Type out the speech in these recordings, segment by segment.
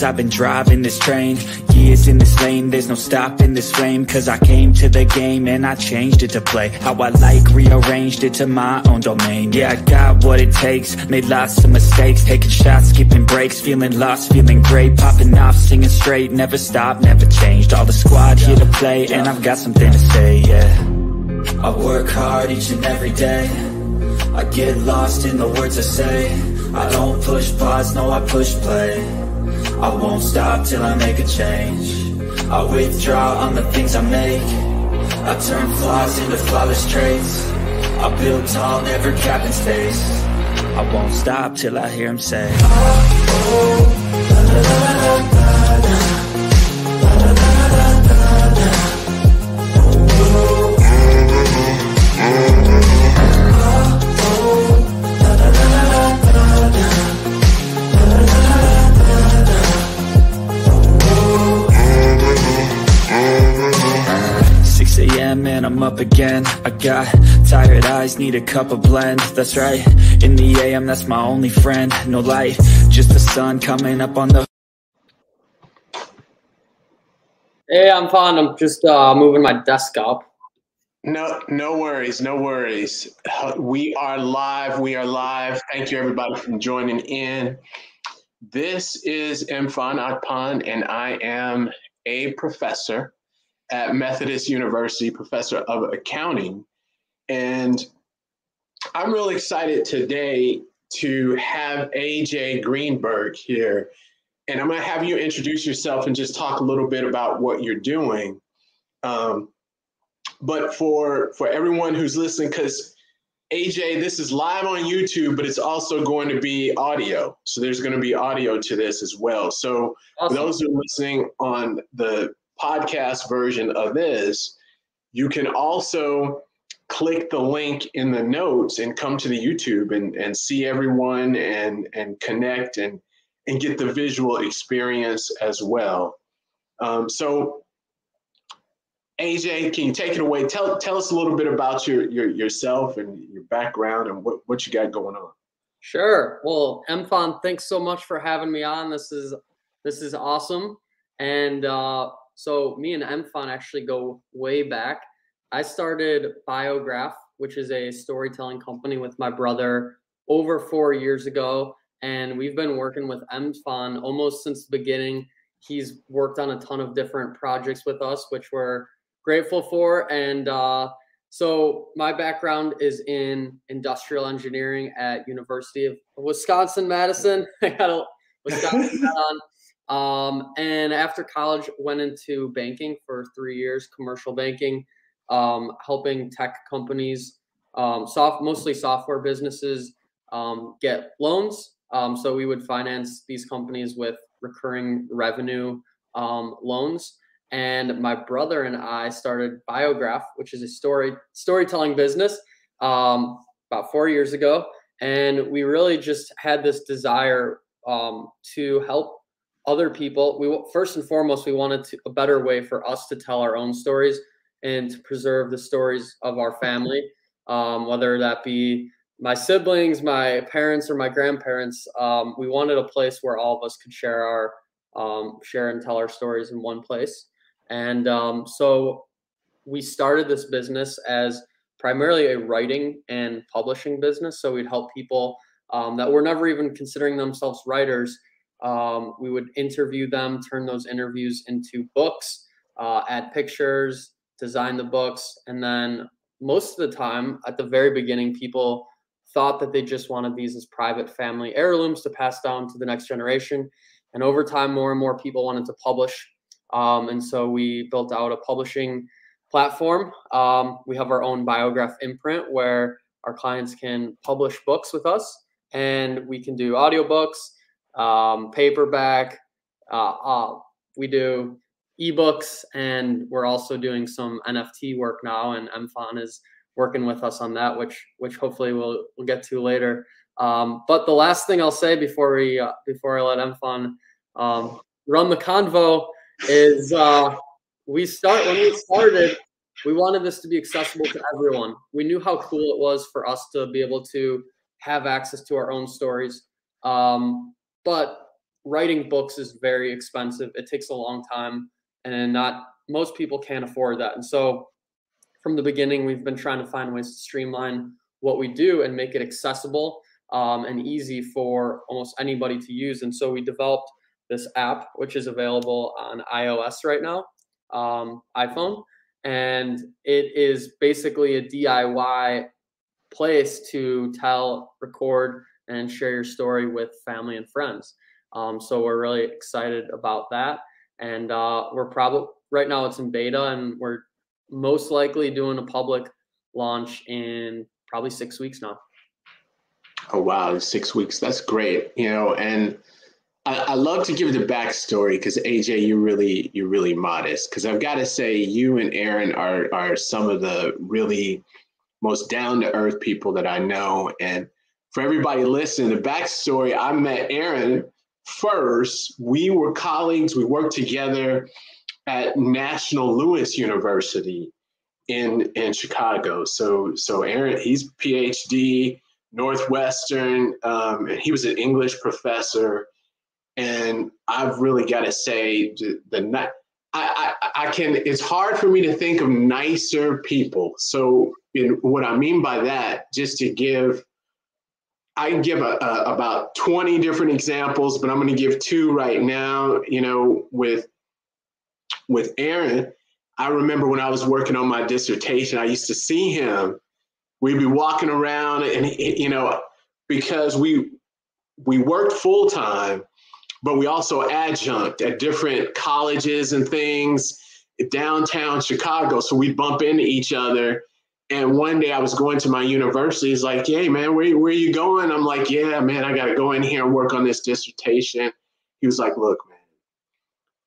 years I've been driving this train. Years in this lane, there's no stopping this flame. Cause I came to the game and I changed it to play. How I like, rearranged it to my own domain. Yeah, I got what it takes, made lots of mistakes. Taking shots, skipping breaks, feeling lost, feeling great. Popping off, singing straight, never stopped, never changed. All the squad here to play and I've got something to say, yeah. I work hard each and every day. I get lost in the words I say. I don't push pause, no I push play I won't stop till I make a change I withdraw on the things I make I turn flaws into flawless traits I build tall, never capping space I won't stop till I hear him say oh, oh, la, la, la, again I got tired eyes, need a cup of blend That's right, in the AM, that's my only friend No light, just the sun coming up on the Hey, I'm fine. I'm just uh, moving my desk up. No, no worries, no worries. We are live. We are live. Thank you, everybody, for joining in. This is Mfon Akpan, and I am a professor at Methodist University, professor of accounting. And I'm really excited today to have AJ Greenberg here. And I'm going to have you introduce yourself and just talk a little bit about what you're doing. Um, but for for everyone who's listening, because AJ, this is live on YouTube, but it's also going to be audio. So there's going to be audio to this as well. So awesome. those who are listening on the podcast version of this, you can also click the link in the notes and come to the YouTube and, and see everyone and, and connect and, and get the visual experience as well. Um, so, AJ, can you take it away? Tell, tell us a little bit about your, your yourself and your background and what, what you got going on. Sure. Well, Mfon, thanks so much for having me on. This is this is awesome. And uh, so me and Mfon actually go way back. I started Biograph, which is a storytelling company with my brother over four years ago. And we've been working with Mfon almost since the beginning. He's worked on a ton of different projects with us, which we're grateful for. And uh, so my background is in industrial engineering at University of Wisconsin Madison. I got a Wisconsin on. Um, and after college, went into banking for three years, commercial banking, um, helping tech companies, um, soft, mostly software businesses, um, get loans. Um, so we would finance these companies with recurring revenue um, loans. And my brother and I started Biograph, which is a story storytelling business, about four years ago. And we really just had this desire to help other people we first and foremost we wanted to, a better way for us to tell our own stories and to preserve the stories of our family. Um, whether that be my siblings my parents or my grandparents um, we wanted a place where all of us could share our um, share and tell our stories in one place. And um, so we started this business as primarily a writing and publishing business. So we'd help people um, that were never even considering themselves writers um, we would interview them, turn those interviews into books, uh, add pictures, design the books, and then most of the time, at the very beginning, people thought that they just wanted these as private family heirlooms to pass down to the next generation. And over time, more and more people wanted to publish. Um, and so we built out a publishing platform. Um, we have our own biograph imprint where our clients can publish books with us, and we can do audiobooks um, paperback. Uh, uh, we do ebooks, and we're also doing some NFT work now. And Mfon is working with us on that, which which hopefully we'll we'll get to later. Um, but the last thing I'll say before we uh, before I let Mfon um, run the convo is uh, we start when we started. We wanted this to be accessible to everyone. We knew how cool it was for us to be able to have access to our own stories. Um, but writing books is very expensive. It takes a long time, and not most people can't afford that. And so, from the beginning, we've been trying to find ways to streamline what we do and make it accessible um, and easy for almost anybody to use. And so, we developed this app, which is available on iOS right now, um, iPhone, and it is basically a DIY place to tell, record, and share your story with family and friends. Um, so we're really excited about that, and uh, we're probably right now it's in beta, and we're most likely doing a public launch in probably six weeks now. Oh wow, six weeks. That's great. You know, and I, I love to give the backstory because AJ, you really you're really modest. Because I've got to say, you and Aaron are are some of the really most down to earth people that I know. And for everybody listening, the backstory: I met Aaron first. We were colleagues. We worked together at National Louis University in in Chicago. So so Aaron, he's PhD Northwestern, um, and he was an English professor and I've really got to say the, the I, I, I can it's hard for me to think of nicer people. So in, what I mean by that, just to give, I can give a, a, about 20 different examples, but I'm going to give two right now. You know, with with Aaron, I remember when I was working on my dissertation, I used to see him. We'd be walking around, and you know, because we we worked full time but we also adjunct at different colleges and things downtown Chicago. So we bump into each other. And one day I was going to my university. He's like, hey, man, where, where you going? I'm like, yeah, man, I got to go in here and work on this dissertation. He was like, look, man,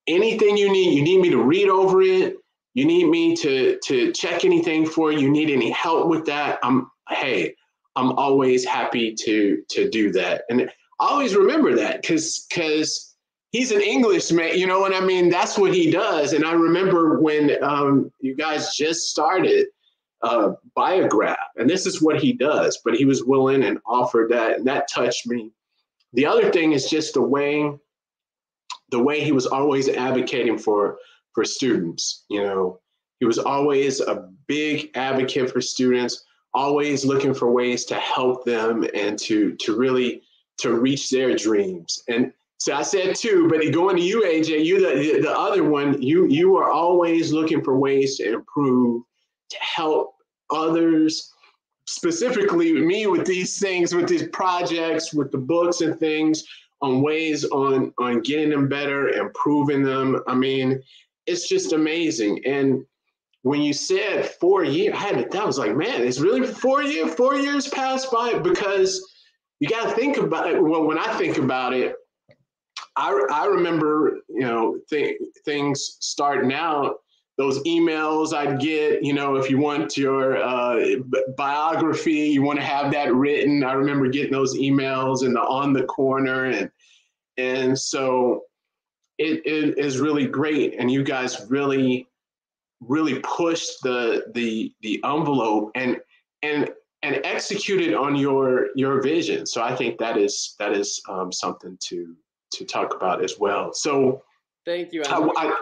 anything you need, you need me to read over it. You need me to, to check anything for you. You need any help with that? I'm, hey, I'm always happy to, to do that. And I always remember that because because he's an Englishman, you know what I mean? That's what he does. And I remember when um, you guys just started uh, Biograph, and this is what he does, but he was willing and offered that, and that touched me. The other thing is just the way the way he was always advocating for for students. You know, he was always a big advocate for students, always looking for ways to help them and to to really to reach their dreams. And so I said two, but going to you, AJ, you the, the other one, you you are always looking for ways to improve, to help others, specifically me with these things, with these projects, with the books and things, on ways on on getting them better, improving them. I mean, it's just amazing. And when you said four years, I had that was like, man, it's really four years, four years passed by because you got to think about it. Well, when I think about it, I, I remember, you know, th- things starting out, those emails I'd get, you know, if you want your uh, biography, you want to have that written. I remember getting those emails and the on the corner. And, and so it, it is really great. And you guys really, really pushed the, the, the envelope and, and and executed on your your vision. So I think that is that is um, something to to talk about as well. So thank you. I, I,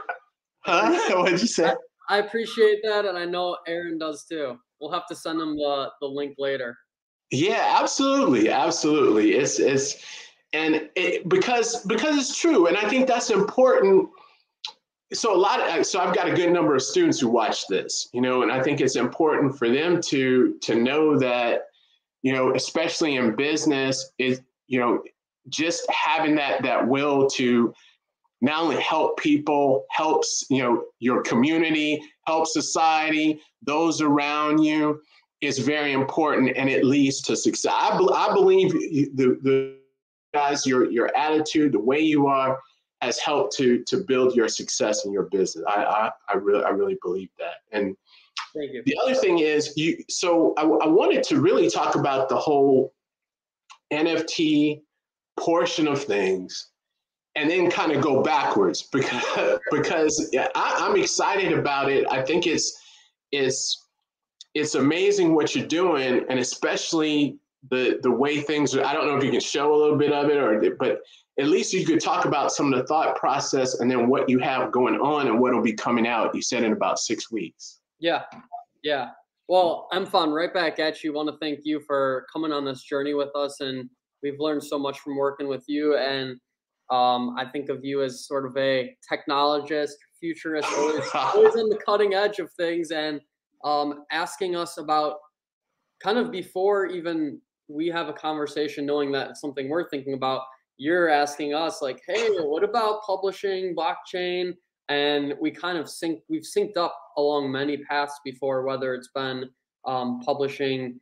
huh? what did you say? I, appreciate that, and I know Aaron does too. We'll have to send him the the link later. Yeah, absolutely, absolutely. It's it's and it, because because it's true, and I think that's important so a lot of so i've got a good number of students who watch this you know and i think it's important for them to to know that you know especially in business is you know just having that that will to not only help people helps you know your community help society those around you is very important and it leads to success i, I believe the the guys your your attitude the way you are has helped to to build your success in your business. I I, I really I really believe that. And the other thing is you. So I, I wanted to really talk about the whole NFT portion of things, and then kind of go backwards because because I, I'm excited about it. I think it's it's it's amazing what you're doing, and especially the the way things are. I don't know if you can show a little bit of it, or but at least you could talk about some of the thought process and then what you have going on and what will be coming out. You said in about six weeks. Yeah, yeah. Well, MFON, right back at you. Want to thank you for coming on this journey with us, and we've learned so much from working with you. And um, I think of you as sort of a technologist, futurist, always, always on the cutting edge of things, and um, asking us about kind of before even we have a conversation, knowing that it's something we're thinking about. You're asking us like, "Hey, what about publishing blockchain?" and we kind of sync we've synced up along many paths before whether it's been um, publishing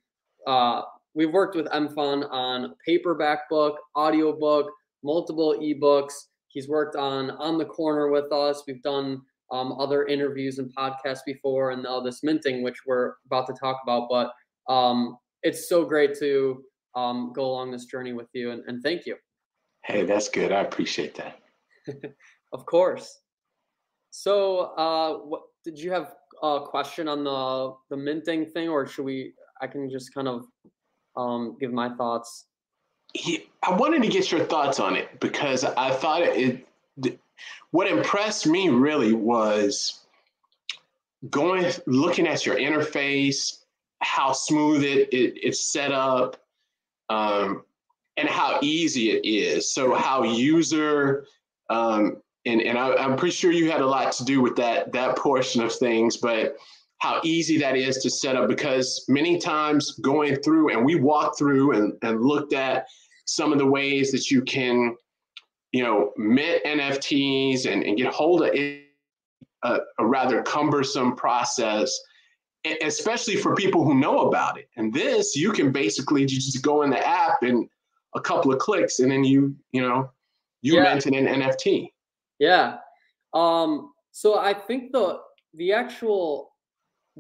uh, we've worked with mfon on paperback book audiobook multiple ebooks. He's worked on on the corner with us. We've done um, other interviews and podcasts before and now this minting which we're about to talk about but um, it's so great to um, go along this journey with you and, and thank you. Hey that's good. I appreciate that. Of course. So, uh, what did you have a question on the the minting thing, or should we? I can just kind of um, give my thoughts. I wanted to get your thoughts on it because I thought it, it. What impressed me really was going, looking at your interface, how smooth it, it it's set up, um, and how easy it is. So how user um, and and I, am pretty sure you had a lot to do with that that portion of things, but how easy that is to set up because many times going through and we walked through and, and looked at some of the ways that you can, you know, mint NFTs and, and get hold of it, a, a rather cumbersome process, especially for people who know about it. And this, you can basically just go in the app and a couple of clicks, and then you, you know, you yeah. mint an NFT. Yeah. Um, so I think the the actual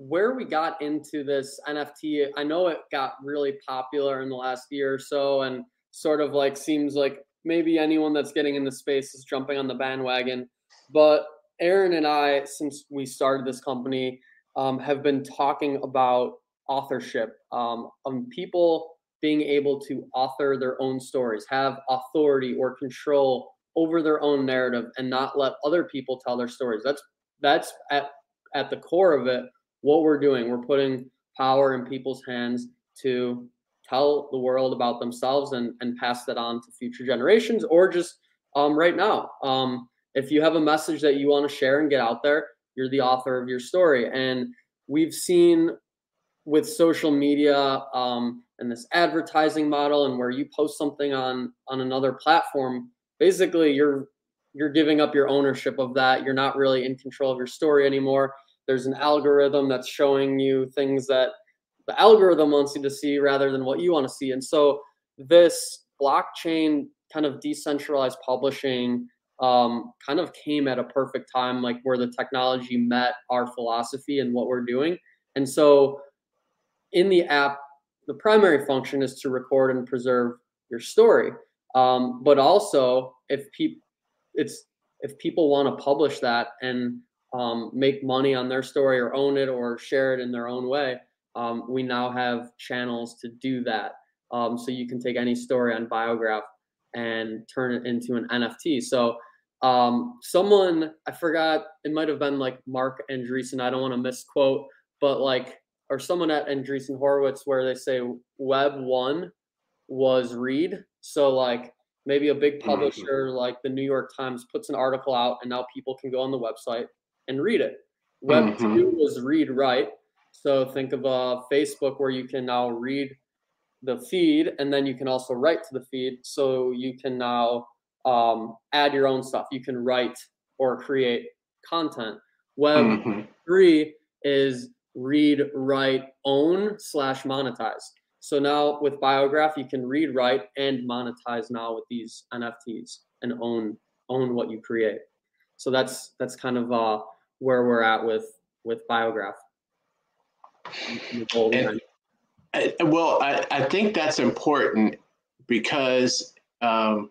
where we got into this NFT, I know it got really popular in the last year or so, and sort of like seems like maybe anyone that's getting in the space is jumping on the bandwagon. But Aaron and I, since we started this company, um, have been talking about authorship, um, people being able to author their own stories, have authority or control over their own narrative and not let other people tell their stories. That's that's at at the core of it what we're doing. We're putting power in people's hands to tell the world about themselves and and pass that on to future generations or just um, right now. Um, if you have a message that you want to share and get out there, you're the author of your story. And we've seen with social media um, and this advertising model and where you post something on on another platform basically you're you're giving up your ownership of that. You're not really in control of your story anymore. There's an algorithm that's showing you things that the algorithm wants you to see rather than what you want to see. And so this blockchain kind of decentralized publishing um, kind of came at a perfect time, like where the technology met our philosophy and what we're doing. And so in the app, the primary function is to record and preserve your story. Um, but also, if people, it's if people want to publish that and um, make money on their story or own it or share it in their own way, um, we now have channels to do that. Um, so you can take any story on Biograph and turn it into an NFT. So um, someone I forgot it might have been like Marc Andreessen. I don't want to misquote, but like or someone at Andreessen Horowitz where they say Web one was read so like maybe a big mm-hmm. publisher mm-hmm. like the New York Times puts an article out and now people can go on the website and read it. Web mm-hmm. 2 was read write. So think of a uh, Facebook where you can now read the feed and then you can also write to the feed. So you can now um, add your own stuff. You can write or create content. Web mm-hmm. 3 is read, write, own slash monetize. So now with Biograph, you can read, write, and monetize now with these NFTs and own own what you create. So that's that's kind of uh, where we're at with with Biograph. And, well, I, I think that's important because um,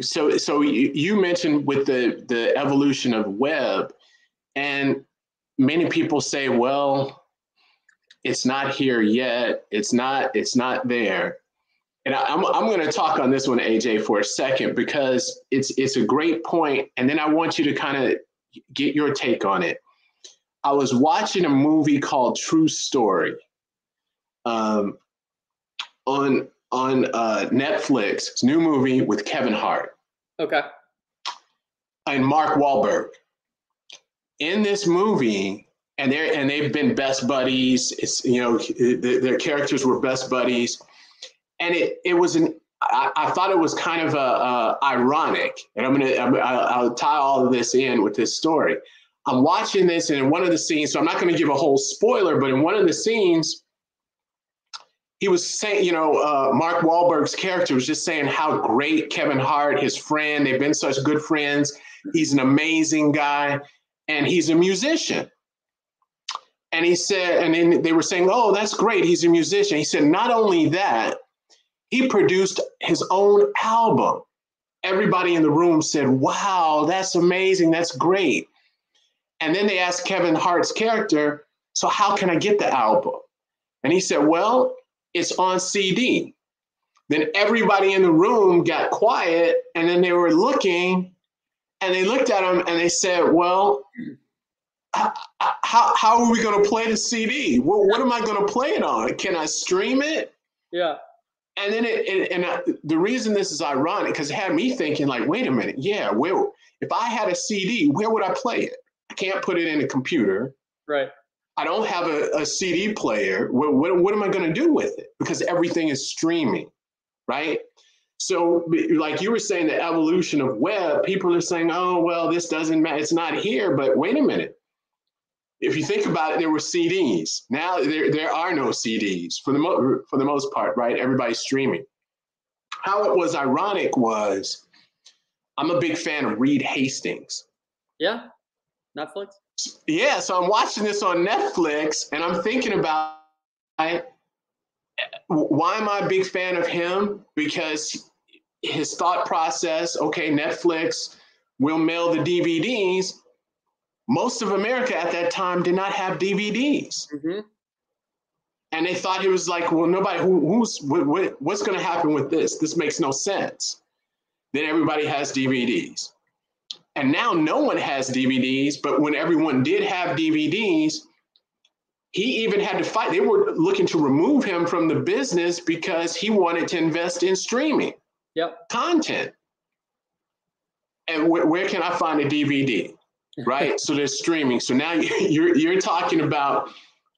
so so you mentioned with the the evolution of web, and many people say, well, it's not here yet. It's not, it's not there. and I, I'm, I'm going to talk on this one, AJ, for a second because it's it's a great point, and then I want you to kind of get your take on it. I was watching a movie called True Story um, on on uh, Netflix. It's a new movie with Kevin Hart. Okay. And Mark Wahlberg. In this movie, and they're and they've been best buddies. It's you know their characters were best buddies and it it was an I, I thought it was kind of a, a ironic, and I'm gonna I'm, I'll tie all of this in with this story. I'm watching this, and in one of the scenes, so I'm not going to give a whole spoiler, but in one of the scenes, he was saying, you know, uh, Mark Wahlberg's character was just saying how great Kevin Hart, his friend, they've been such good friends. He's an amazing guy, and he's a musician. And he said, and then they were saying, oh, that's great. He's a musician. He said, not only that, he produced his own album. Everybody in the room said, Wow, that's amazing. That's great. And then they asked Kevin Hart's character, So, how can I get the album? And he said, Well, it's on CD. Then everybody in the room got quiet and then they were looking and they looked at him and they said, Well, how, how, are we going to play the CD? What am I going to play it on? Can I stream it? Yeah and then it, it and the reason this is ironic because it had me thinking like wait a minute yeah where if i had a cd where would i play it? I can't put it in a computer. Right. I don't have a, a cd player. What, what, what am i going to do with it? Because everything is streaming right? So like you were saying the evolution of web people are saying oh well this doesn't matter it's not here but wait a minute if you think about it, there were CDs. Now there, there are no CDs for the, mo- for the most part, right? Everybody's streaming. How it was ironic was I'm a big fan of Reed Hastings. Yeah, Netflix? Yeah, so I'm watching this on Netflix and I'm thinking about I, why am I a big fan of him? Because his thought process, okay, Netflix will mail the DVDs, most of America at that time did not have DVDs. Mm-hmm. And they thought it was like, well, nobody, who, who's, what, what, what's going to happen with this? This makes no sense. Then everybody has DVDs. And now no one has DVDs, but when everyone did have DVDs, he even had to fight. They were looking to remove him from the business because he wanted to invest in streaming yep. content. And wh- where can I find a DVD? Right? so there's streaming. So now you're you're talking about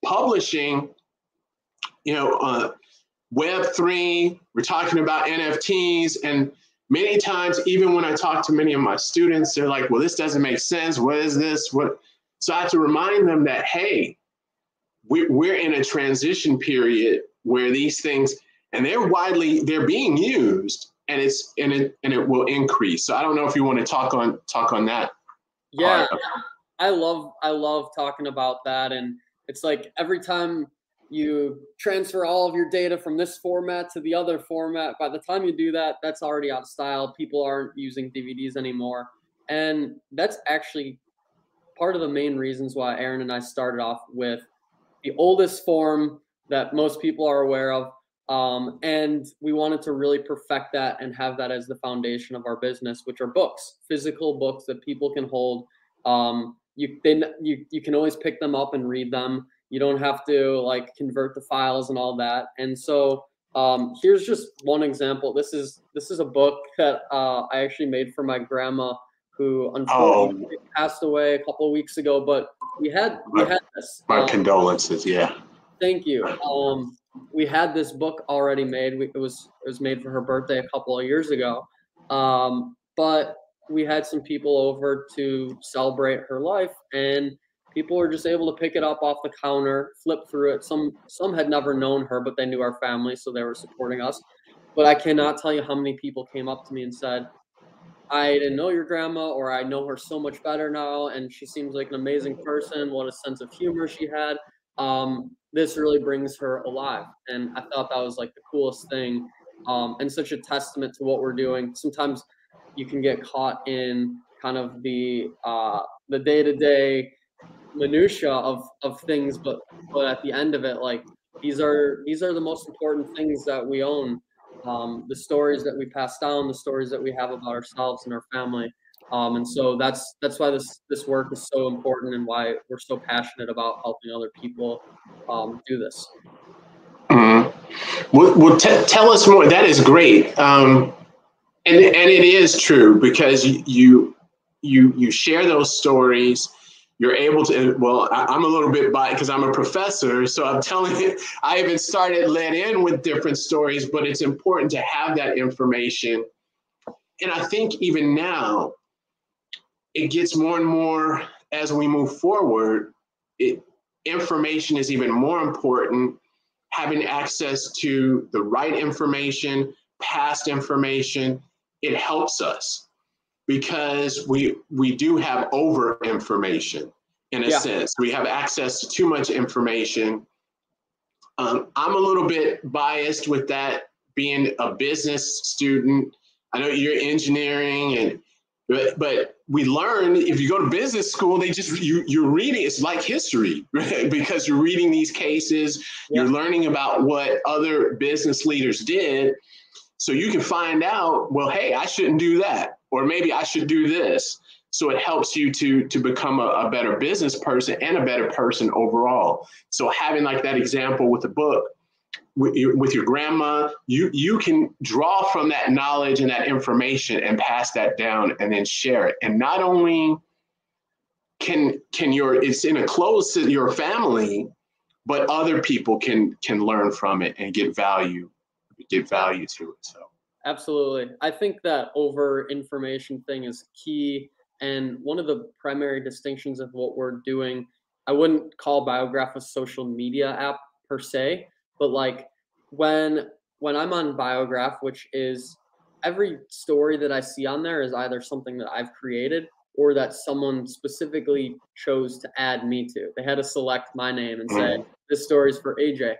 publishing, you know, uh, Web three. We're talking about NFTs, and many times, even when I talk to many of my students, they're like, "Well, this doesn't make sense. What is this? What?" So I have to remind them that, hey, we, we're in a transition period where these things, and they're widely they're being used, and it's and it and it will increase. So I don't know if you want to talk on talk on that yeah, I love I love talking about that, and it's like every time you transfer all of your data from this format to the other format. By the time you do that, that's already out of style. People aren't using DVDs anymore. And that's actually part of the main reasons why Aaron and I started off with the oldest form that most people are aware of. Um, and we wanted to really perfect that and have that as the foundation of our business, which are books, physical books that people can hold. Um, you then you you can always pick them up and read them. You don't have to like convert the files and all that. And so um, here's just one example. This is this is a book that uh, I actually made for my grandma who unfortunately oh. passed away a couple of weeks ago. But we had we had this. My um, condolences. Yeah. Thank you. Um, we had this book already made. We, it was it was made for her birthday a couple of years ago, um, but we had some people over to celebrate her life, and people were just able to pick it up off the counter, flip through it. Some some had never known her, but they knew our family, so they were supporting us. But I cannot tell you how many people came up to me and said, I didn't know your grandma, or I know her so much better now, and she seems like an amazing person. What a sense of humor she had. Um, this really brings her alive. And I thought that was like the coolest thing um, and such a testament to what we're doing. Sometimes you can get caught in kind of the uh, the day to day minutia of of things, but but at the end of it, like these are these are the most important things that we own. um, the stories that we pass down, the stories that we have about ourselves and our family. Um, and so that's that's why this this work is so important and why we're so passionate about helping other people um, do this. Mm-hmm. Well, well t- tell us more. That is great, um, and and it is true because you you you share those stories. You're able to. Well, I, am a little bit biased because I'm a professor, so I'm telling you, I even started let in with different stories. But it's important to have that information, and I think even now, it gets more and more as we move forward. It information is even more important having access to the right information, past information, it helps us because we we do have over information in a yeah. sense. We have access to too much information. Um, I'm a little bit biased with that being a business student. I know you're engineering and but, but we learn if you go to business school, they just you you're reading. It's like history, right? Because you're reading these cases, yeah. you're learning about what other business leaders did, so you can find out. Well, hey, I shouldn't do that, or maybe I should do this. So it helps you to to become a, a better business person and a better person overall. So having like that example with the book with your, with your grandma, you you can draw from that knowledge and that information and pass that down and then share it. And not only can can your it's in a close to your family, but other people can can learn from it and get value get value to it. So absolutely, I think that over information thing is key. And one of the primary distinctions of what we're doing, I wouldn't call Biograph a social media app per se, but like when when I'm on Biograph, which is every story that I see on there is either something that I've created or that someone specifically chose to add me to. They had to select my name and say, mm. this story is for AJ.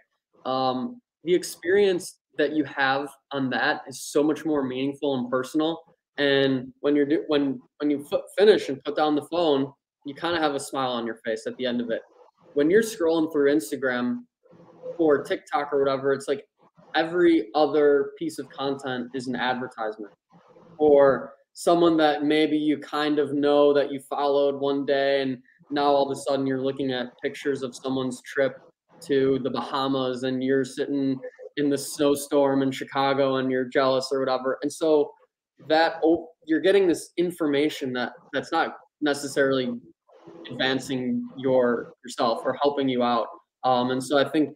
Um, the experience that you have on that is so much more meaningful and personal. And when you're do- when when you f- finish and put down the phone, you kind of have a smile on your face at the end of it. When you're scrolling through Instagram, or TikTok or whatever, it's like every other piece of content is an advertisement or someone that maybe you kind of know that you followed one day and now all of a sudden you're looking at pictures of someone's trip to the Bahamas and you're sitting in the snowstorm in Chicago and you're jealous or whatever. And so that you're getting this information that that's not necessarily advancing your yourself or helping you out. Um, and so I think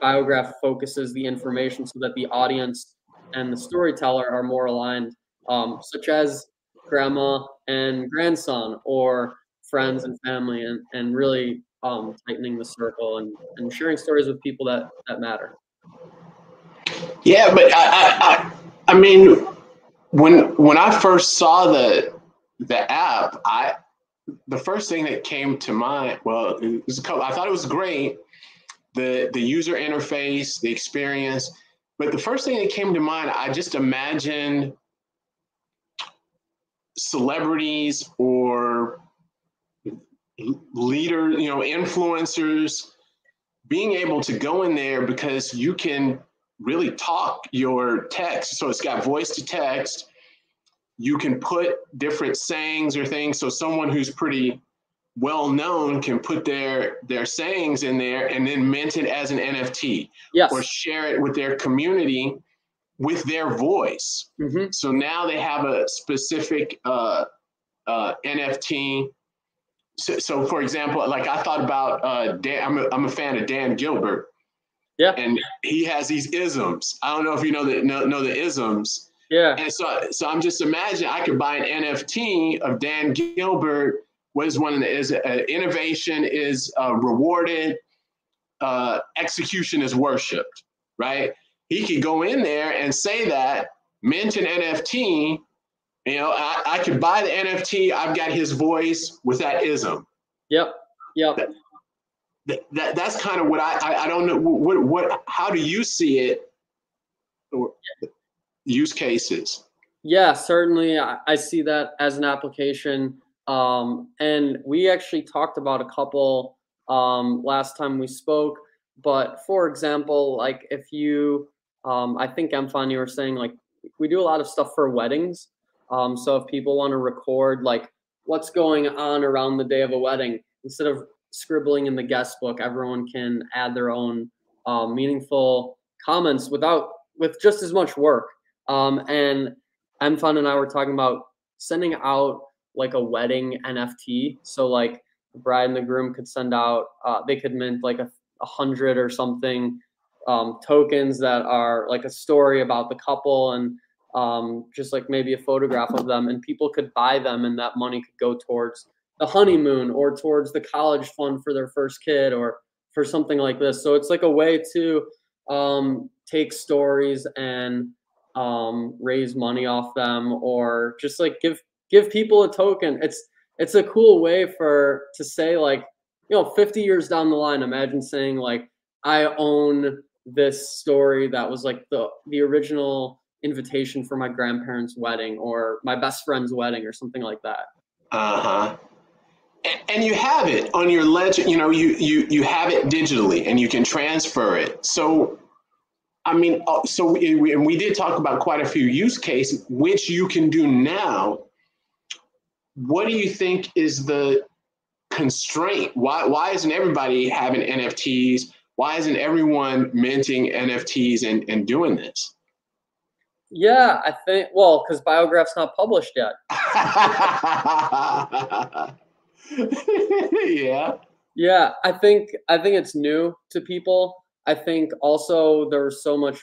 Biograph focuses the information so that the audience and the storyteller are more aligned, um, such as grandma and grandson or friends and family, and, and really um, tightening the circle and, and sharing stories with people that, that matter. Yeah, but I, I, I mean, when when I first saw the the app, I the first thing that came to mind, well, it was a couple, I thought it was great, the the user interface, the experience. But the first thing that came to mind, I just imagined celebrities or leader, you know, influencers being able to go in there because you can really talk your text. So it's got voice to text. You can put different sayings or things. So someone who's pretty well known can put their their sayings in there and then mint it as an NFT yes. or share it with their community with their voice. Mm-hmm. So now they have a specific uh, uh, NFT. So, so, for example, like I thought about uh, Dan, I'm a, I'm a fan of Dan Gilbert. Yeah. And he has these isms. I don't know if you know the know, know the isms. Yeah. And so so I'm just imagining I could buy an NFT of Dan Gilbert what is one is uh, innovation is uh, rewarded, uh, execution is worshipped, right? He could go in there and say that, mention NFT. You know, I, I could buy the NFT. I've got his voice with that ism. Yep. Yep. That, that, that that's kind of what I, I, I don't know what what how do you see it use cases yeah certainly I, I see that as an application um, and we actually talked about a couple um, last time we spoke. But for example, like if you um, I think Mfon, you were saying like we do a lot of stuff for weddings. Um, so if people want to record like what's going on around the day of a wedding, instead of scribbling in the guest book, everyone can add their own um, meaningful comments without with just as much work. Um, and Mfon and I were talking about sending out like a wedding NFT. So like the bride and the groom could send out, uh, they could mint like a, a hundred or something um, tokens that are like a story about the couple and um, just like maybe a photograph of them, and people could buy them, and that money could go towards the honeymoon or towards the college fund for their first kid or for something like this. So it's like a way to um, take stories and um, raise money off them, or just like give give people a token. It's it's a cool way for to say like you know 50 years down the line imagine saying like i own this story that was like the the original invitation for my grandparents' wedding or my best friend's wedding or something like that. Uh huh. And, and you have it on your ledger. You know, you you you have it digitally, and you can transfer it. So, I mean, uh, so we, and we did talk about quite a few use cases which you can do now. What do you think is the constraint? Why why isn't everybody having NFTs? Why isn't everyone minting NFTs and, and doing this? Yeah, I think well, because Biograph's not published yet. yeah. Yeah, I think I think it's new to people. I think also there was so much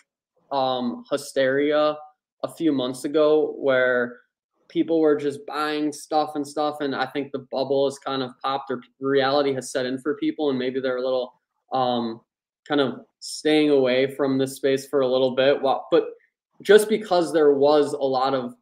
um, hysteria a few months ago where people were just buying stuff and stuff, and I think the bubble has kind of popped or reality has set in for people, and maybe they're a little um, kind of staying away from this space for a little bit. But just because there was a lot of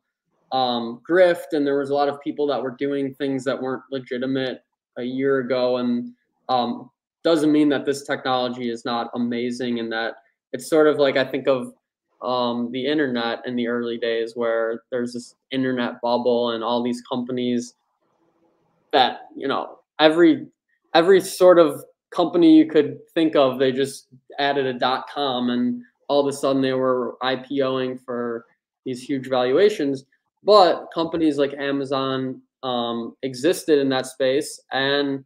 um, grift and there was a lot of people that were doing things that weren't legitimate a year ago, and um, doesn't mean that this technology is not amazing and that it's sort of like I think of um, the internet in the early days where there's this internet bubble and all these companies that you know every every sort of company you could think of they just added a dot com and all of a sudden they were IPOing for these huge valuations. But companies like Amazon um, existed in that space and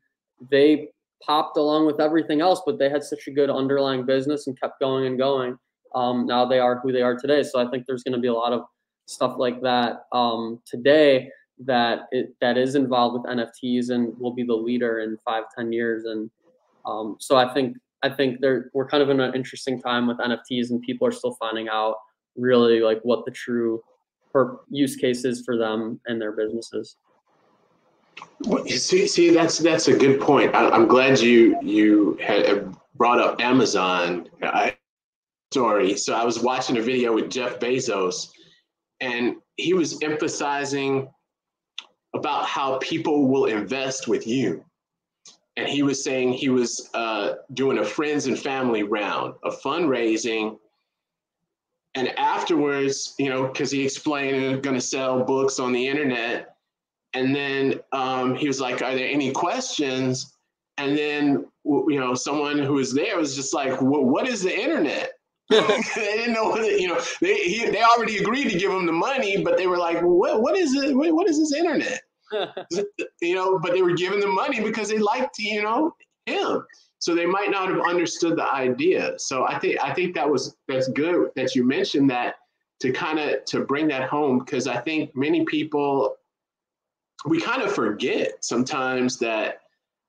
they popped along with everything else, but they had such a good underlying business and kept going and going. Um, now they are who they are today. So I think there's going to be a lot of stuff like that um, today that it, that is involved with NFTs and will be the leader in five, ten years. And um, so I think I think we're kind of in an interesting time with NFTs, and people are still finding out really like what the true per use case is for them and their businesses. See, see, that's that's a good point. I, am glad you you had brought up Amazon I, story. So I was watching a video with Jeff Bezos, and he was emphasizing about how people will invest with you and he was saying he was uh, doing a friends and family round of fundraising. And afterwards, you know, because he explained he was going to sell books on the internet. And then um, he was like, Are there any questions? And then, you know, someone who was there was just like, What is the internet? they didn't know what, you know, they, he, they already agreed to give him the money, but they were like, What, what is it? What is this internet? you know, but they were giving the money because they liked, you know, him. So they might not have understood the idea. So I think I think that was that's good that you mentioned that to kind of to bring that home because I think many people we kind of forget sometimes that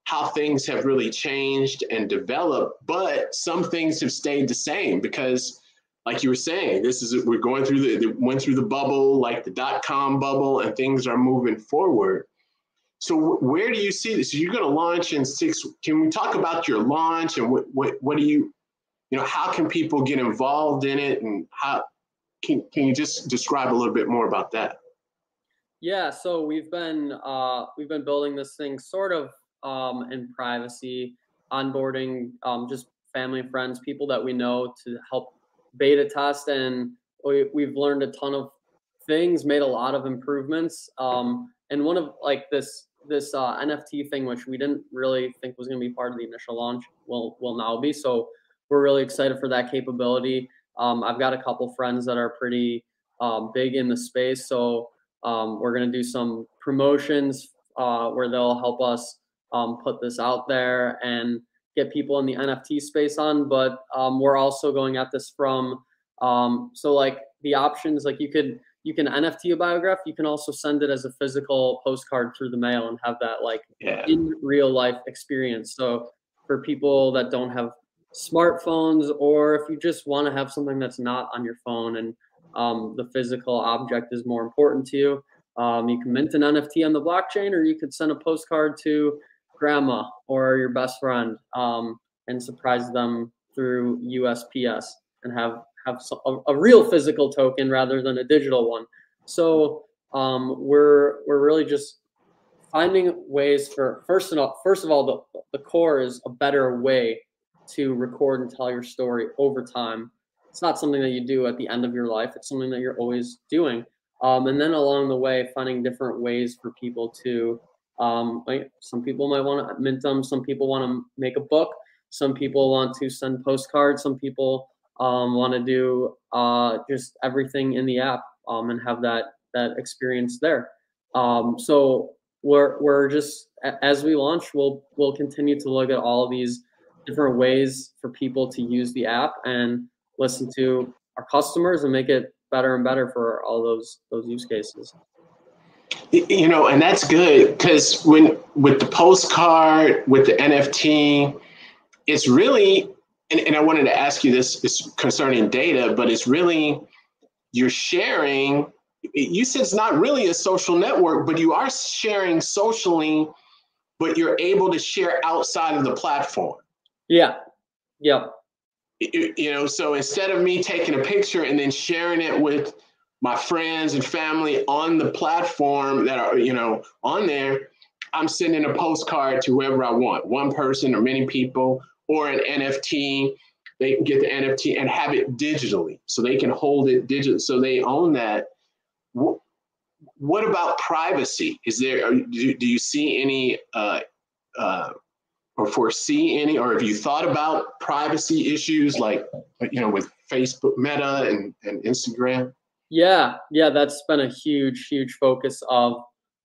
how things have really changed and developed, but some things have stayed the same because like you were saying, this is we're going through the, the went through the bubble, like the dot com bubble, and things are moving forward. So where do you see this? You're going to launch in six. Can we talk about your launch and what what what do you, you know, how can people get involved in it and how can can you just describe a little bit more about that? Yeah, so we've been uh, we've been building this thing sort of um, in privacy, onboarding um, just family and friends, people that we know to help beta test and we, we've learned a ton of things, made a lot of improvements. Um, and one of like this this uh, NFT thing, which we didn't really think was going to be part of the initial launch, will will now be. So we're really excited for that capability. Um, I've got a couple friends that are pretty um, big in the space, so um, we're gonna do some promotions uh, where they'll help us um, put this out there and get people in the NFT space on. But um, we're also going at this from um, so like the options, like you could you can NFT a biograph. You can also send it as a physical postcard through the mail and have that like Yeah. in real life experience. So for people that don't have smartphones, or if you just want to have something that's not on your phone and um, the physical object is more important to you, um, you can mint an NFT on the blockchain, or you could send a postcard to grandma or your best friend um, and surprise them through USPS and have have a, a real physical token rather than a digital one. So um, we're we're really just finding ways for first of all first of all the, the core is a better way to record and tell your story over time. It's not something that you do at the end of your life. It's something that you're always doing. Um, and then along the way, finding different ways for people to um, some people might want to mint them. Some people want to make a book. Some people want to send postcards. Some people um, want to do uh, just everything in the app um, and have that that experience there. Um, so we're we're just as we launch, we'll we'll continue to look at all of these different ways for people to use the app and listen to our customers and make it better and better for all those those use cases. You know, and that's good because when with the postcard, with the NFT, it's really, and, and I wanted to ask you this is concerning data, but it's really you're sharing. You said it's not really a social network, but you are sharing socially, but you're able to share outside of the platform. Yeah. Yep. you you know so instead of me taking a picture and then sharing it with my friends and family on the platform that are you know on there i'm sending a postcard to whoever i want one person or many people or an nft they can get the nft and have it digitally so they can hold it digital so they own that. What about privacy? Is there do, you- do you see any uh, uh, or foresee any, or have you thought about privacy issues like, you know, with Facebook, Meta, and, and Instagram? Yeah, yeah, that's been a huge, huge focus of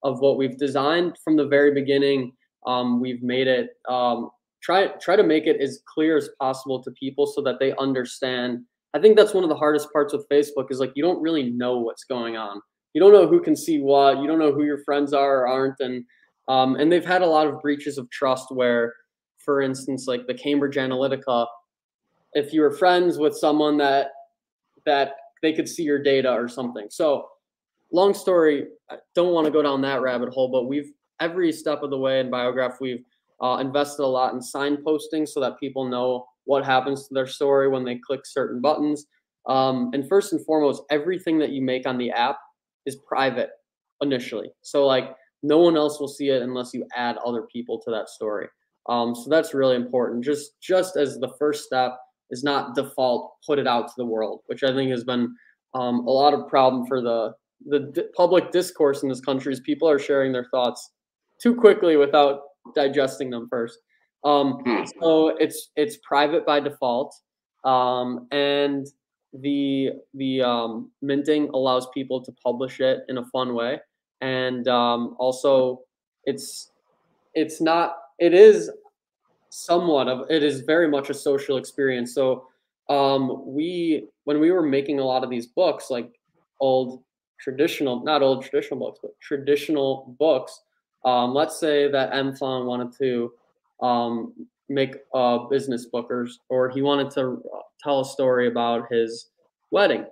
of what we've designed from the very beginning. Um, we've made it um, try try to make it as clear as possible to people so that they understand. I think that's one of the hardest parts with Facebook is like you don't really know what's going on. You don't know who can see what. You don't know who your friends are or aren't, and um, and they've had a lot of breaches of trust where, for instance, like the Cambridge Analytica, if you were friends with someone that that they could see your data or something. So, long story, I don't want to go down that rabbit hole, but we've every step of the way in Biograph, we've uh, invested a lot in signposting so that people know what happens to their story when they click certain buttons. Um, and first and foremost, everything that you make on the app is private initially. So, like, no one else will see it unless you add other people to that story. Um, so that's really important. Just just as the first step is not default put it out to the world, which I think has been um, a lot of problem for the the di- public discourse in this country. Is people are sharing their thoughts too quickly without digesting them first. Um, Hmm. so it's it's private by default, um, and the the um, minting allows people to publish it in a fun way, and um, also it's it's not it is somewhat of it is very much a social experience. So um, we when we were making a lot of these books, like old traditional, not old traditional books, but traditional books. Um, let's say that Mfon wanted to um, make a business book or, or he wanted to tell a story about his wedding.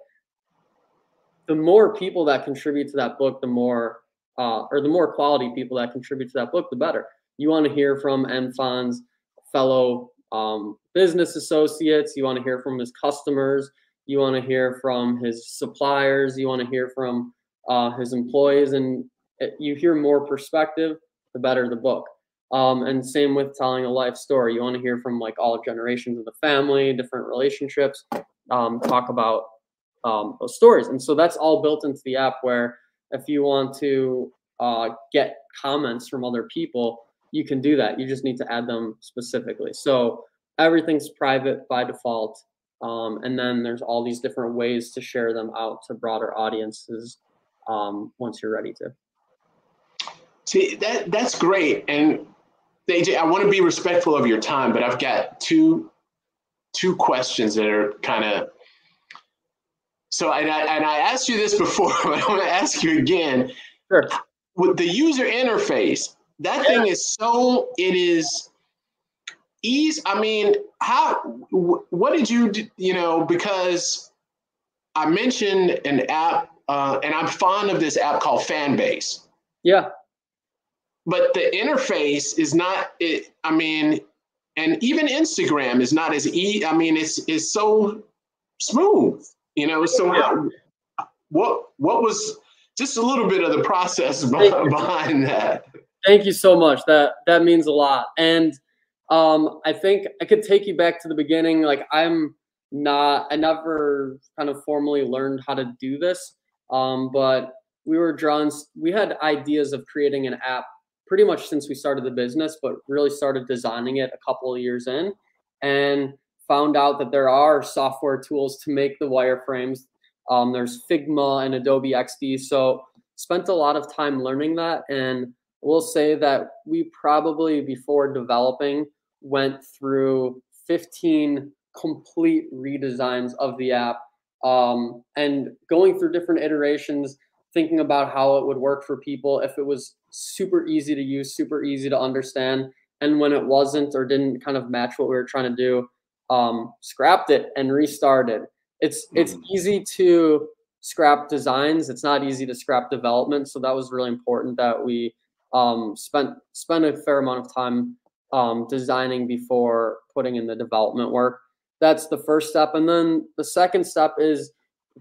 The more people that contribute to that book, the more, uh, or the more quality people that contribute to that book, the better. You want to hear from Mfon's fellow um, business associates. You want to hear from his customers. You want to hear from his suppliers. You want to hear from uh, his employees, and you hear more perspective, the better the book. Um, and same with telling a life story. You want to hear from like all generations of the family, different relationships, um, talk about um, those stories. And so that's all built into the app. Where if you want to uh, get comments from other people, you can do that. You just need to add them specifically. So everything's private by default. Um, and then there's all these different ways to share them out to broader audiences um, once you're ready to. See, that that's great. And AJ, I want to be respectful of your time, but I've got two two questions that are kind of so and I, and I asked you this before, but I'm going to ask you again. Sure. With the user interface, that yeah. thing is so it is ease. I mean, how? What did you you know? Because I mentioned an app, uh, and I'm fond of this app called Fanbase. Yeah. But the interface is not. It. I mean, and even Instagram is not as e. I mean, it's it's so smooth. You know. So yeah. what what was just a little bit of the process behind that? Thank you so much. That that means a lot. And um, I think I could take you back to the beginning. Like I'm not, I never kind of formally learned how to do this, um, but we were drawn. We had ideas of creating an app pretty much since we started the business, but really started designing it a couple of years in, and found out that there are software tools to make the wireframes. Um, there's Figma and Adobe XD. So spent a lot of time learning that, and we'll say that we probably before developing went through 15 complete redesigns of the app um, and going through different iterations, thinking about how it would work for people if it was super easy to use, super easy to understand. And when it wasn't or didn't kind of match what we were trying to do, um, scrapped it and restarted. It's it's mm-hmm. easy to scrap designs. It's not easy to scrap development. So that was really important that we um, spent spent a fair amount of time um, designing before putting in the development work. That's the first step. And then the second step is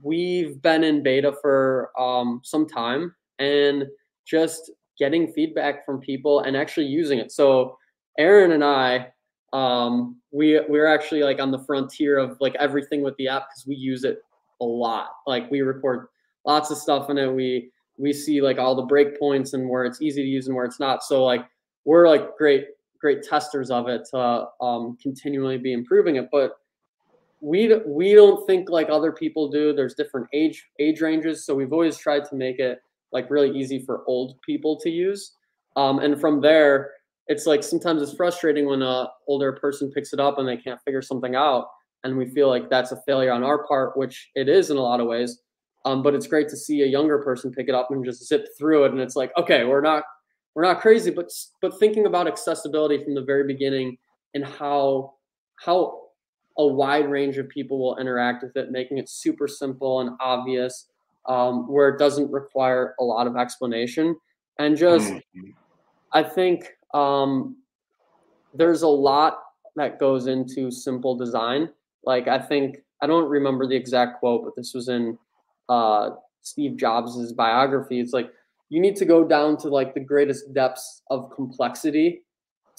we've been in beta for um, some time and just getting feedback from people and actually using it. So Aaron and I, um, we we're actually like on the frontier of like everything with the app because we use it a lot. Like we record lots of stuff in it. We we see like all the breakpoints and where it's easy to use and where it's not. So like we're like great great testers of it to um, continually be improving it. But we we don't think like other people do. There's different age age ranges, so we've always tried to make it like really easy for old people to use. Um, and from there, it's like sometimes it's frustrating when a older person picks it up and they can't figure something out, and we feel like that's a failure on our part, which it is in a lot of ways. Um, but it's great to see a younger person pick it up and just zip through it, and it's like, okay, we're not we're not crazy, but but thinking about accessibility from the very beginning and how how a wide range of people will interact with it, making it super simple and obvious, um, where it doesn't require a lot of explanation. And just, mm-hmm. I think um, there's a lot that goes into simple design. Like I think I don't remember the exact quote, but this was in uh, Steve Jobs' biography. It's like you need to go down to like the greatest depths of complexity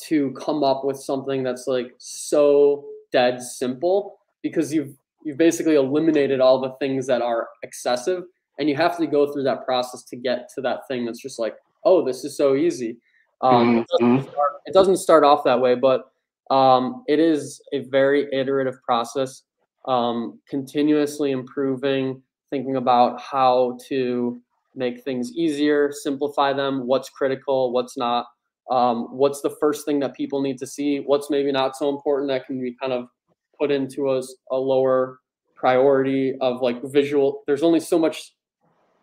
to come up with something that's like so dead simple because you've you've basically eliminated all the things that are excessive and you have to go through that process to get to that thing that's just like oh this is so easy um, mm-hmm. it, doesn't start, it, doesn't start, off that way but um, it is a very iterative process um, continuously improving thinking about how to make things easier, simplify them, what's critical, what's not, um, what's the first thing that people need to see, what's maybe not so important that can be kind of put into a, a lower priority of like visual. There's only so much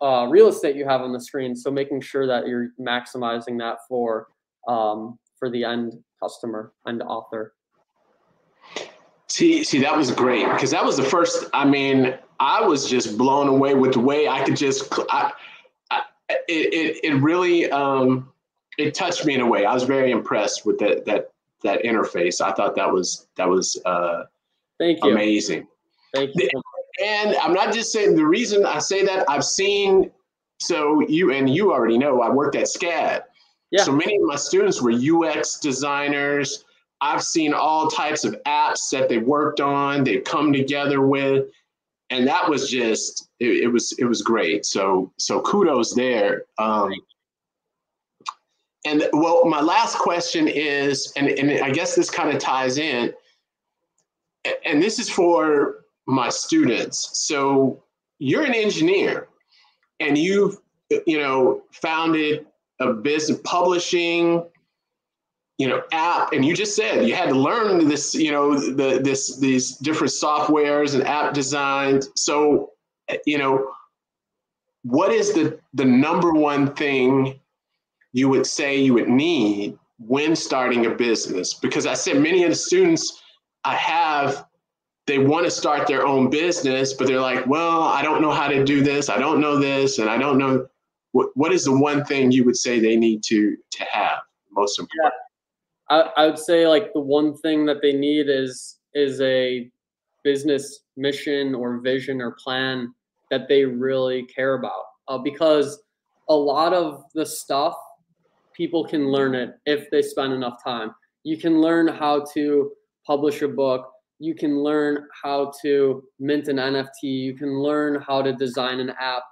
uh, real estate you have on the screen, so making sure that you're maximizing that for um, for the end customer and author. See, see, that was great because that was the first. I mean, I was just blown away with the way I could just. I, it, it, it really um, it touched me in a way. I was very impressed with that that that interface. I thought that was that was uh, thank you amazing. Thank you. And I'm not just saying the reason I say that I've seen so you and you already know I worked at SCAD. Yeah. So many of my students were UX designers. I've seen all types of apps that they worked on, they've come together with and that was just it, it, was it was great. So so kudos there. Um, and well, my last question is, and, and I guess this kind of ties in, and this is for my students. So you're an engineer and you've, you know, founded a business publishing, you know, app, and you just said you had to learn this, you know, the this these different softwares and app designs. So, you know, what is the the number one thing you would say you would need when starting a business? Because I said many of the students I have they want to start their own business, but they're like, well, I don't know how to do this. I don't know this, and I don't know what, what is the one thing you would say they need to to have most important. Yeah. I, I would say like the one thing that they need is is a business mission or vision or plan that they really care about. Uh, because a lot of the stuff people can learn it if they spend enough time. You can learn how to publish a book. You can learn how to mint an NFT, you can learn how to design an app.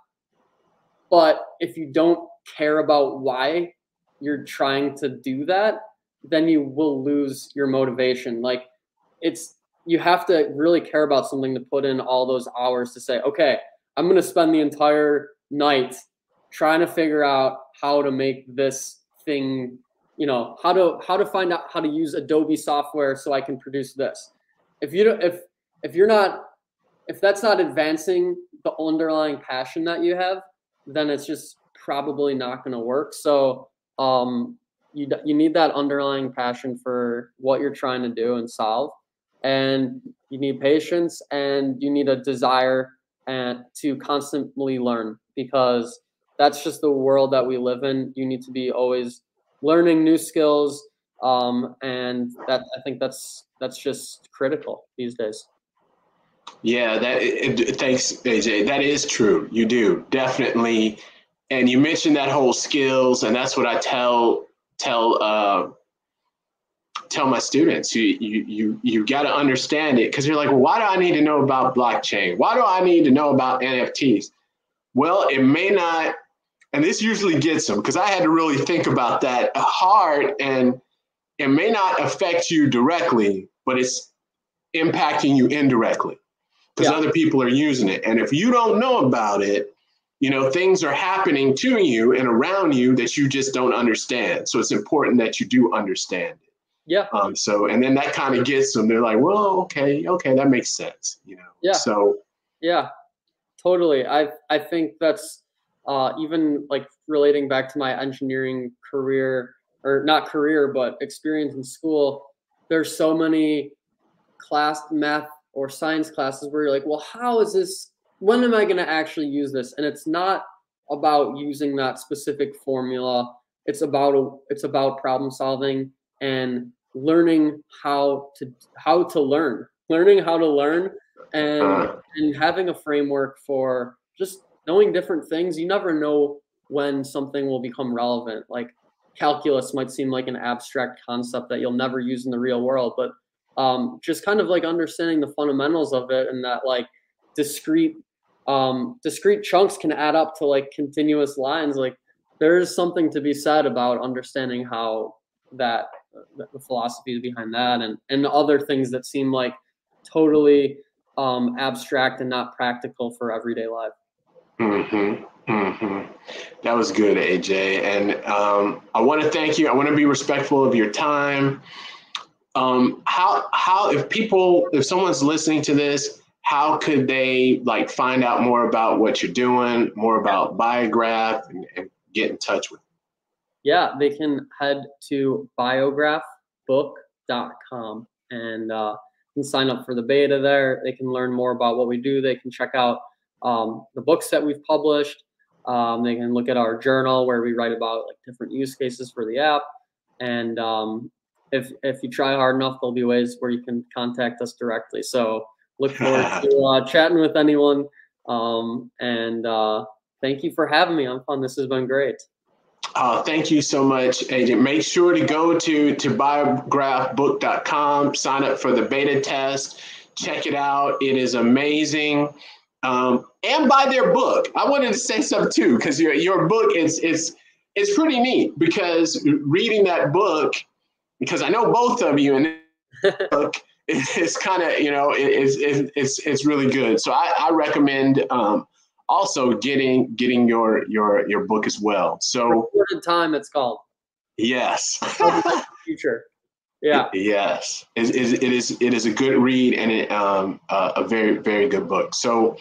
But if you don't care about why you're trying to do that, then you will lose your motivation. Like it's you have to really care about something to put in all those hours to say, okay, I'm going to spend the entire night trying to figure out how to make this thing, you know, how to how to find out how to use Adobe software so I can produce this if you don't if if you're not if that's not advancing the underlying passion that you have then it's just probably not going to work so um you you need that underlying passion for what you're trying to do and solve and you need patience and you need a desire and to constantly learn because that's just the world that we live in you need to be always learning new skills um, and that I think that's that's just critical these days. Yeah, that it, thanks, AJ. That is true. You do definitely, and you mentioned that whole skills, and that's what I tell tell uh, tell my students. You you you you got to understand it because you're like, well, why do I need to know about blockchain? Why do I need to know about NFTs? Well, it may not, and this usually gets them because I had to really think about that hard and it may not affect you directly, but it's impacting you indirectly because yeah. other people are using it. And if you don't know about it, you know, things are happening to you and around you that you just don't understand. So it's important that you do understand it. Yeah. Um, so, and then that kind of gets them, they're like, well, okay, okay, that makes sense, you know? Yeah. So, yeah, totally. I, I think that's uh, even like relating back to my engineering career, or not career, but experience in school, there's so many class math or science classes where you're like, well, how is this? When am I going to actually use this? And it's not about using that specific formula. It's about a, it's about problem solving and learning how to how to learn, learning how to learn, and and having a framework for just knowing different things. You never know when something will become relevant. Like calculus might seem like an abstract concept that you'll never use in the real world, but um, just kind of like understanding the fundamentals of it and that like discrete um, discrete chunks can add up to like continuous lines. Like there is something to be said about understanding how that the philosophies behind that and and other things that seem like totally um, abstract and not practical for everyday life. Mm-hmm. Mm-hmm. That was good, AJ. And um, I want to thank you. I want to be respectful of your time. Um, how how if people if someone's listening to this, how could they like find out more about what you're doing, more about Biograph, and, and get in touch with? You? Yeah, they can head to biographbook.com and uh, can sign up for the beta there. They can learn more about what we do. They can check out um, the books that we've published um, they can look at our journal where we write about like different use cases for the app. And um, if if you try hard enough, there'll be ways where you can contact us directly. So look forward to uh, chatting with anyone. Um, and uh, thank you for having me on Mfon. This has been great. Uh, thank you so much, AJ. Make sure to go to, to biographbook.com, sign up for the beta test, check it out. It is amazing um, and buy their book. I wanted to say something too, because your your book is is it's pretty neat because reading that book, because I know both of you in the book, it's kind of you know it, it's, it's it's really good. So I, I recommend um, also getting getting your your your book as well. So Recorded time, it's called yes, future. Yeah. yes, it is it is it is a good read and it, um, uh, a very very good book. So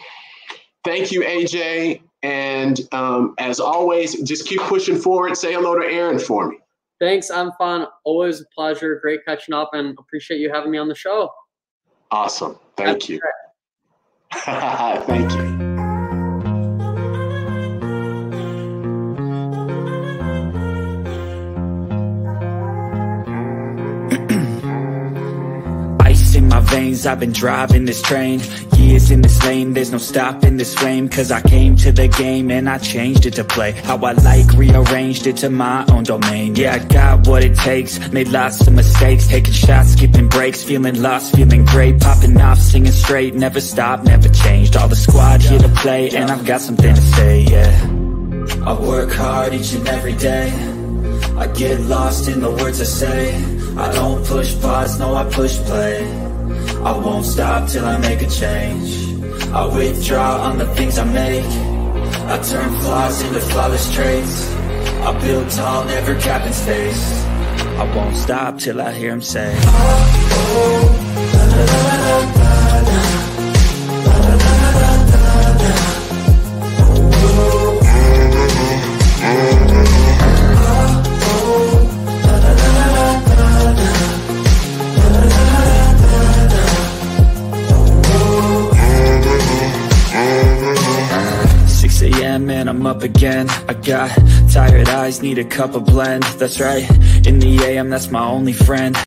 thank you, AJ. And um, as always, just keep pushing forward. Say hello to Aaron for me. Thanks, Mfon. Always a pleasure. Great catching up and appreciate you having me on the show. Awesome. Thank you. Thank you. Veins, I've been driving this train Years in this lane, there's no stopping this flame Cause I came to the game and I changed it to play. How I like, rearranged it to my own domain. Yeah, I got what it takes, made lots of mistakes Taking shots, skipping breaks, feeling lost, feeling great Popping off, singing straight, never stopped, never changed. All the squad here to play and I've got something to say, yeah. I work hard each and every day. I get lost in the words I say. I don't push pause, no I push play I won't stop till I make a change I withdraw on the things I make I turn flaws into flawless traits I build tall, never capping space I won't stop till I hear him say Six I'm up again. I got tired eyes, need a cup of blend. That's right, in the AM, that's my only friend